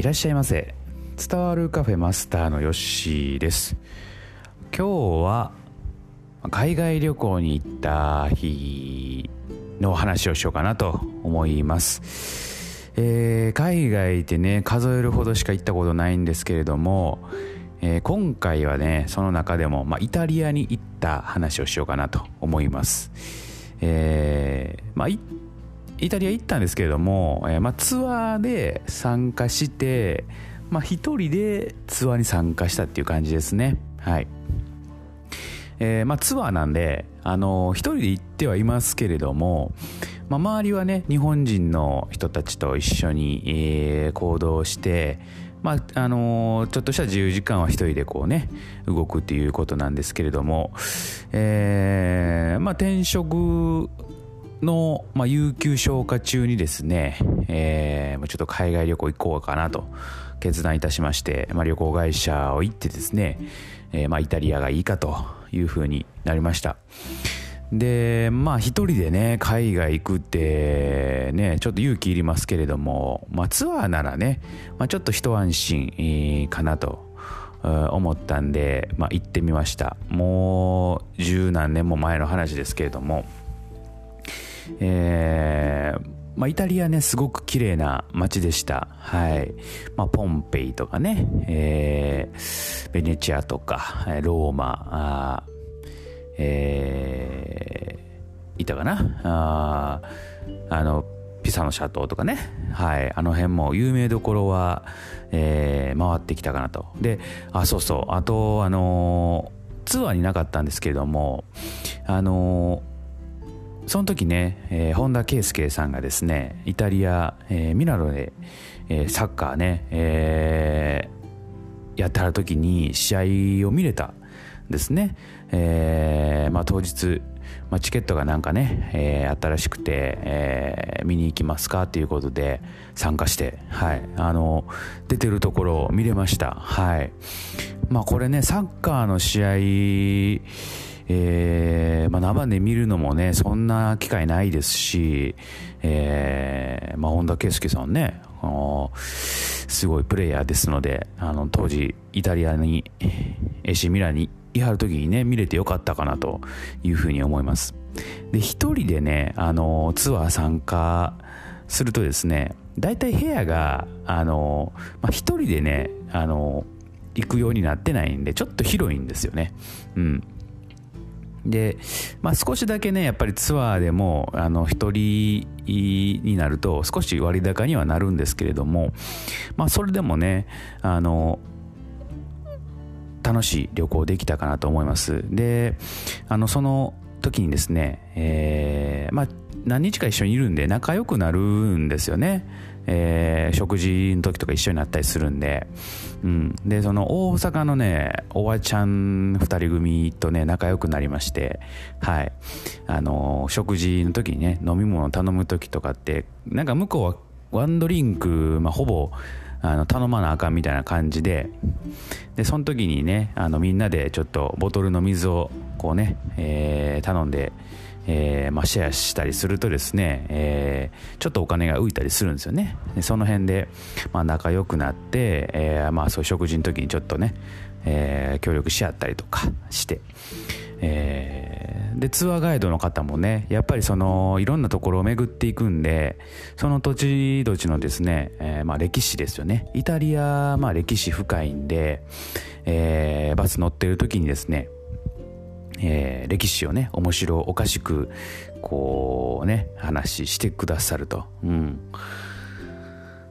いらっしゃいませ。伝わるカフェマスターのヨッシーです。今日は海外旅行に行った日の話をしようかなと思います、えー、海外ってね数えるほどしか行ったことないんですけれども、えー、今回はねその中でも、まあ、イタリアに行った話をしようかなと思います。えー、まあイタリア行ったんですけれども、えー、まあ、ツアーで参加して、まあ、一人でツアーに参加したっていう感じですね。はい。えー、まあ、ツアーなんで、あのー、一人で行ってはいますけれども、まあ、周りはね、日本人の人たちと一緒に、えー、行動して、まあ、あのー、ちょっとした自由時間は一人でこうね、動くっていうことなんですけれども、えー、まあ、転職の、まあ、有給消化中にですね、えー、ちょっと海外旅行行こうかなと決断いたしまして、まあ、旅行会社を行ってですね、えー、まあ、イタリアがいいかというふうになりました。で、まあ一人でね、海外行くってね、ちょっと勇気いりますけれども、まあツアーならね、まあちょっと一安心かなと思ったんで、まあ行ってみました。もう十何年も前の話ですけれども、えー、まあ、イタリアね、すごく綺麗な街でした。はい。まあ、ポンペイとかね、えー、ベネチアとか、ローマ、あえー、いたかな？ああの、ピサのシャトーとかね、はい、あの辺も有名どころは、えー、回ってきたかなと。で、あ、そうそう、あと、あのツアーになかったんですけれども、あのその時ね、えー、本田圭佑さんがですねイタリア、えー、ミラノで、えー、サッカーね、えー、やってはる時に試合を見れたんですね、えーまあ、当日、まあ、チケットがなんかね、えー、あったらしくて、えー、見に行きますかっていうことで参加して、はい、あの出てるところを見れました。はい。まあ、これねサッカーの試合えー、まあ、生で見るのもね、そんな機会ないですし、えー、まあ、本田圭佑さんね、あのすごいプレイヤーですので、あの、当時、イタリアに、エシミラにいはる時にね、見れてよかったかなというふうに思います。で、一人でね、あの、ツアー参加するとですね、大体部屋が、あの、まあ、人でね、あの、行くようになってないんで、ちょっと広いんですよね。うん。で、まあ、少しだけねやっぱりツアーでもあの1人になると少し割高にはなるんですけれども、まあ、それでもねあの楽しい旅行できたかなと思います。であのその時にですね、えー、まあ何日か一緒にいるんで仲良くなるんですよね。えー、食事の時とか一緒になったりするんで、うん、でその大阪のねおばちゃん2人組とね仲良くなりまして。はい。あの食事の時にね飲み物頼む時とかってなんか向こうはワンドリンク、まあ、ほぼあの頼まなあかんみたいな感じで。でその時にねあのみんなでちょっとボトルの水をこうね、えー、頼んでえーまあ、シェアしたりするとですね、えー、ちょっとお金が浮いたりするんですよね。でその辺で、まあ、仲良くなって、えーまあ、そういう食事の時にちょっとね、えー、協力し合ったりとかして、えー、でツアーガイドの方もねやっぱりそのいろんなところを巡っていくんでその土地土地のですね、えーまあ、歴史ですよね。イタリア、まあ、歴史深いんで、えー、バス乗ってる時にですねえー、歴史をね面白おかしくこうね話してくださると。うん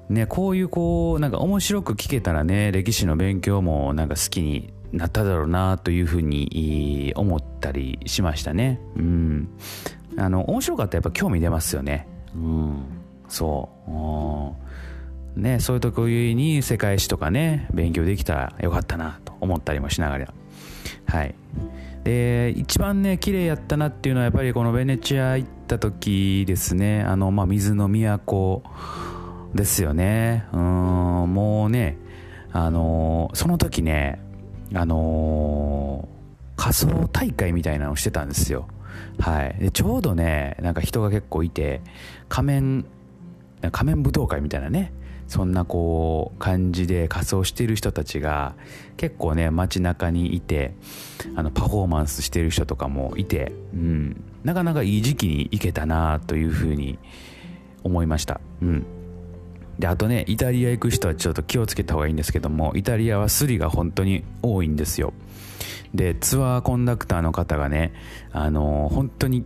ね、こういうこうなんか面白く聞けたらね歴史の勉強もなんか好きになっただろうなというふうに思ったりしましたね。うん。あの面白かったらやっぱ興味出ますよね。うん。そう。ね、そういう時に世界史とかね勉強できたらよかったなと思ったりもしながらはいで一番ね綺麗やったなっていうのはやっぱりこのベネチア行った時ですね。あの、まあ、水の都ですよね。うんもうねあのその時ねあの仮装大会みたいなのをしてたんですよ。はい。でちょうどねなんか人が結構いて仮面仮面舞踏会みたいなねそんなこう感じで仮装してる人たちが結構ね街中にいてあのパフォーマンスしてる人とかもいて、うん、なかなかいい時期に行けたなというふうに思いました。うん。であとねイタリア行く人はちょっと気をつけた方がいいんですけどもイタリアはスリが本当に多いんですよ。でツアーコンダクターの方がねあのー、本当に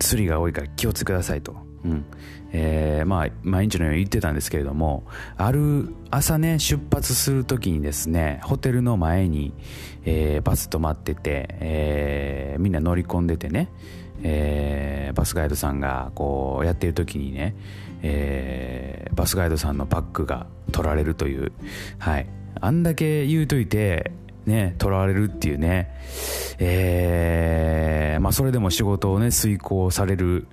スリが多いから気をつけくださいと。うん。えー、まあ毎日のように言ってたんですけれどもある朝ね出発する時にですねホテルの前に、えー、バス止まってて、えー、みんな乗り込んでてね、えー、バスガイドさんがこうやってる時にね、えー、バスガイドさんのバッグが取られるという。はい。あんだけ言うといてね、取られるっていうね、えー、まあそれでも仕事をね、遂行される、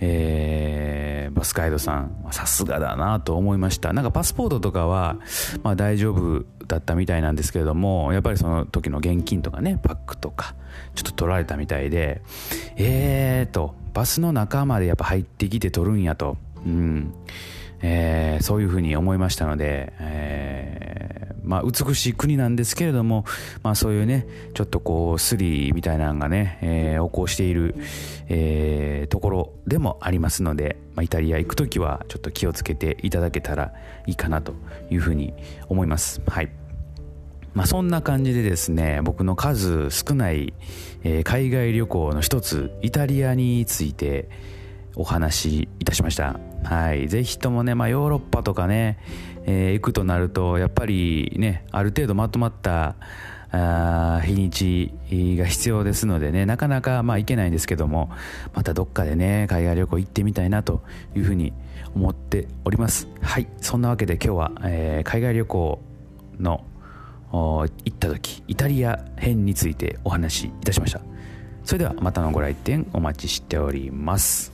えー、バスガイドさん、さすがだなと思いました。なんかパスポートとかは、まあ大丈夫だったみたいなんですけれども、やっぱりその時の現金とかね、パックとか、ちょっと取られたみたいで、えーと、バスの中までやっぱ入ってきて取るんやと、うん。えー、そういうふうに思いましたので、えー、まあ、美しい国なんですけれども、まあ、そういうねちょっとこうスリみたいなのがね、えー、横行している、えー、ところでもありますので、まあ、イタリア行く時はちょっと気をつけていただけたらいいかなというふうに思います。はいまあ、そんな感じでですね僕の数少ない、えー、海外旅行の一つイタリアについてお話しいたしましたはい。ぜひともね、まあ、ヨーロッパとかね、えー、行くとなるとやっぱりねある程度まとまったあ日にちが必要ですのでねなかなかまあ行けないんですけどもまたどっかでね海外旅行行ってみたいなというふうに思っております。はい。そんなわけで今日は、えー、海外旅行の行った時イタリア編についてお話しいたしました。それではまたのご来店お待ちしております。